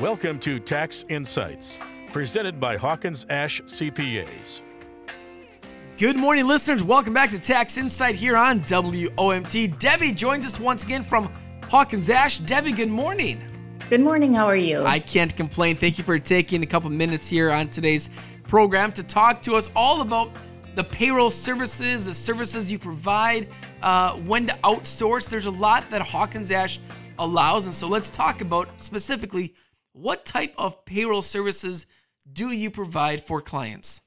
Welcome to Tax Insights, presented by Hawkins Ash CPAs. Good morning, listeners. Welcome back to Tax Insight here on WOMT. Debbie joins us once again from Hawkins Ash. Debbie, good morning. Good morning. How are you? I can't complain. Thank you for taking a couple minutes here on today's program to talk to us all about the payroll services, the services you provide, uh, when to outsource. There's a lot that Hawkins Ash allows. And so let's talk about specifically what type of payroll services do you provide for clients?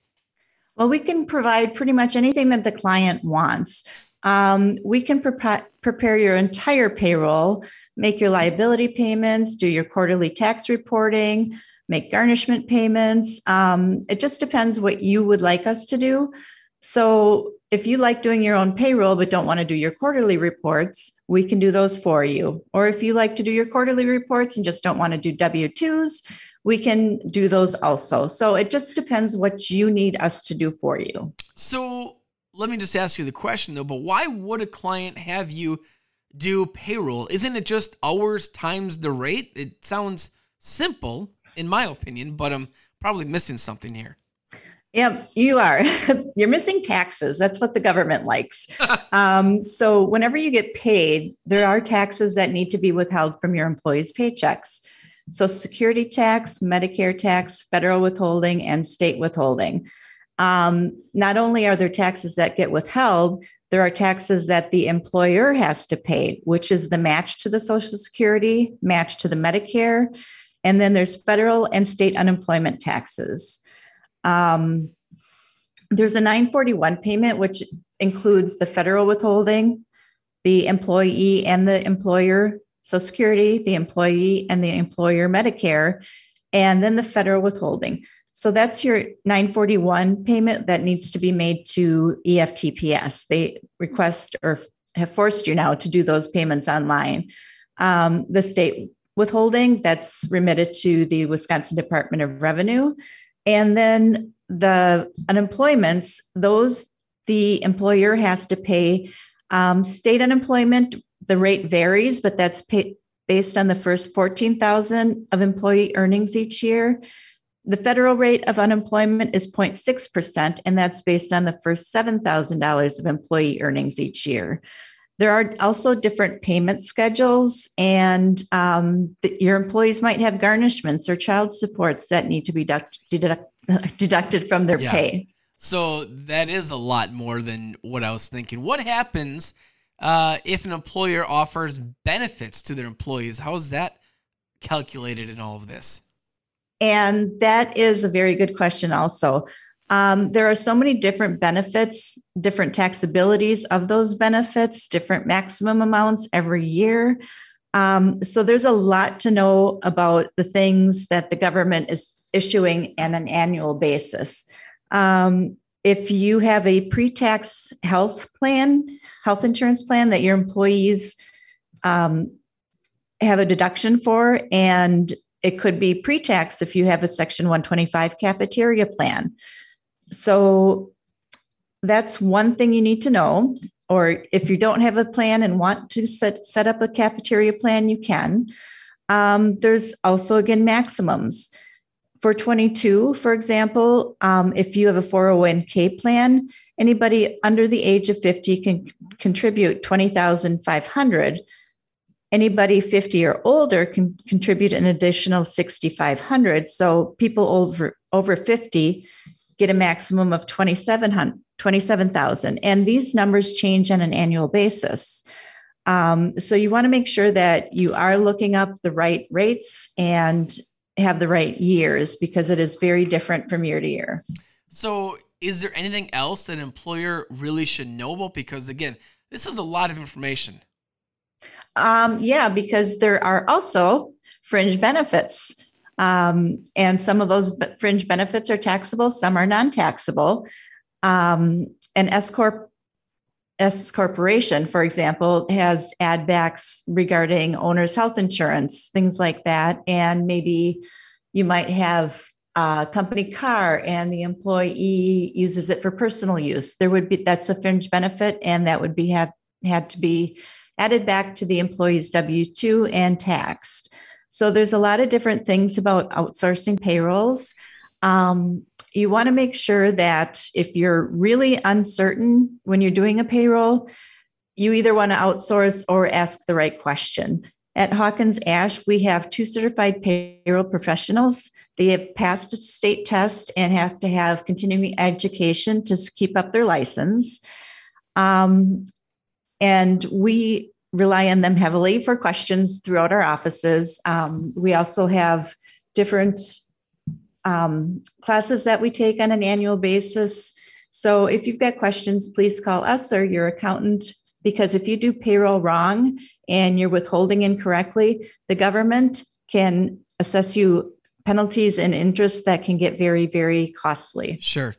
Well, we can provide pretty much anything that the client wants. Um, we can pre- prepare your entire payroll, make your liability payments, do your quarterly tax reporting, make garnishment payments. Um, it just depends what you would like us to do. So if you like doing your own payroll but don't want to do your quarterly reports, we can do those for you. Or if you like to do your quarterly reports and just don't want to do W 2s, we can do those also. So it just depends what you need us to do for you. So let me just ask you the question though, but why would a client have you do payroll? Isn't it just hours times the rate? It sounds simple, in my opinion, but I'm probably missing something here. Yep, you are. You're missing taxes. That's what the government likes. um, so, whenever you get paid, there are taxes that need to be withheld from your employees' paychecks. So, security tax, Medicare tax, federal withholding, and state withholding. Um, not only are there taxes that get withheld, there are taxes that the employer has to pay, which is the match to the Social Security, match to the Medicare, and then there's federal and state unemployment taxes. Um, there's a 941 payment, which includes the federal withholding, the employee and the employer Social Security, the employee and the employer Medicare, and then the federal withholding. So that's your 941 payment that needs to be made to EFTPS. They request or have forced you now to do those payments online. Um, the state withholding that's remitted to the Wisconsin Department of Revenue. And then the unemployments, those the employer has to pay. Um, state unemployment, the rate varies, but that's pay, based on the first 14,000 of employee earnings each year. The federal rate of unemployment is 0.6%, and that's based on the first $7,000 of employee earnings each year. There are also different payment schedules, and um, the, your employees might have garnishments or child supports that need to be deduct, deduct, deducted from their yeah. pay. So that is a lot more than what I was thinking. What happens uh, if an employer offers benefits to their employees? How is that calculated in all of this? And that is a very good question, also. Um, there are so many different benefits, different taxabilities of those benefits, different maximum amounts every year. Um, so there's a lot to know about the things that the government is issuing on an annual basis. Um, if you have a pre tax health plan, health insurance plan that your employees um, have a deduction for, and it could be pre tax if you have a Section 125 cafeteria plan. So that's one thing you need to know. Or if you don't have a plan and want to set, set up a cafeteria plan, you can. Um, there's also, again, maximums. For 22, for example, um, if you have a 401k plan, anybody under the age of 50 can contribute 20,500. Anybody 50 or older can contribute an additional 6,500. So people over over 50 get a maximum of 27,000. and these numbers change on an annual basis. Um, so you want to make sure that you are looking up the right rates and have the right years because it is very different from year to year. So, is there anything else that an employer really should know about? Because again, this is a lot of information. Um, yeah, because there are also fringe benefits. Um, and some of those fringe benefits are taxable, some are non taxable. Um, an S Corp S corporation, for example, has add backs regarding owner's health insurance, things like that. And maybe you might have a company car and the employee uses it for personal use. There would be that's a fringe benefit, and that would be have had to be added back to the employee's W 2 and taxed. So there's a lot of different things about outsourcing payrolls. Um, you want to make sure that if you're really uncertain when you're doing a payroll, you either want to outsource or ask the right question. At Hawkins Ash, we have two certified payroll professionals. They have passed a state test and have to have continuing education to keep up their license. Um, and we rely on them heavily for questions throughout our offices. Um, we also have different um, classes that we take on an annual basis. So if you've got questions, please call us or your accountant because if you do payroll wrong and you're withholding incorrectly, the government can assess you penalties and interest that can get very, very costly. Sure.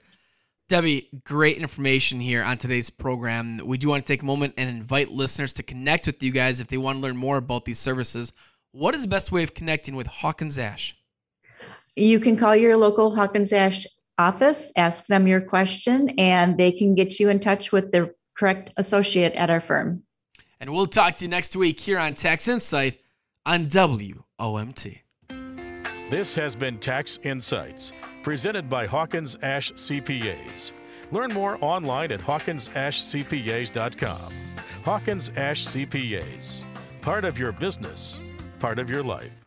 Debbie, great information here on today's program. We do want to take a moment and invite listeners to connect with you guys if they want to learn more about these services. What is the best way of connecting with Hawkins Ash? You can call your local Hawkins Ash office, ask them your question, and they can get you in touch with the correct associate at our firm. And we'll talk to you next week here on Tax Insight on WOMT. This has been Tax Insights, presented by Hawkins Ash CPAs. Learn more online at hawkinsashcpas.com. Hawkins Ash CPAs, part of your business, part of your life.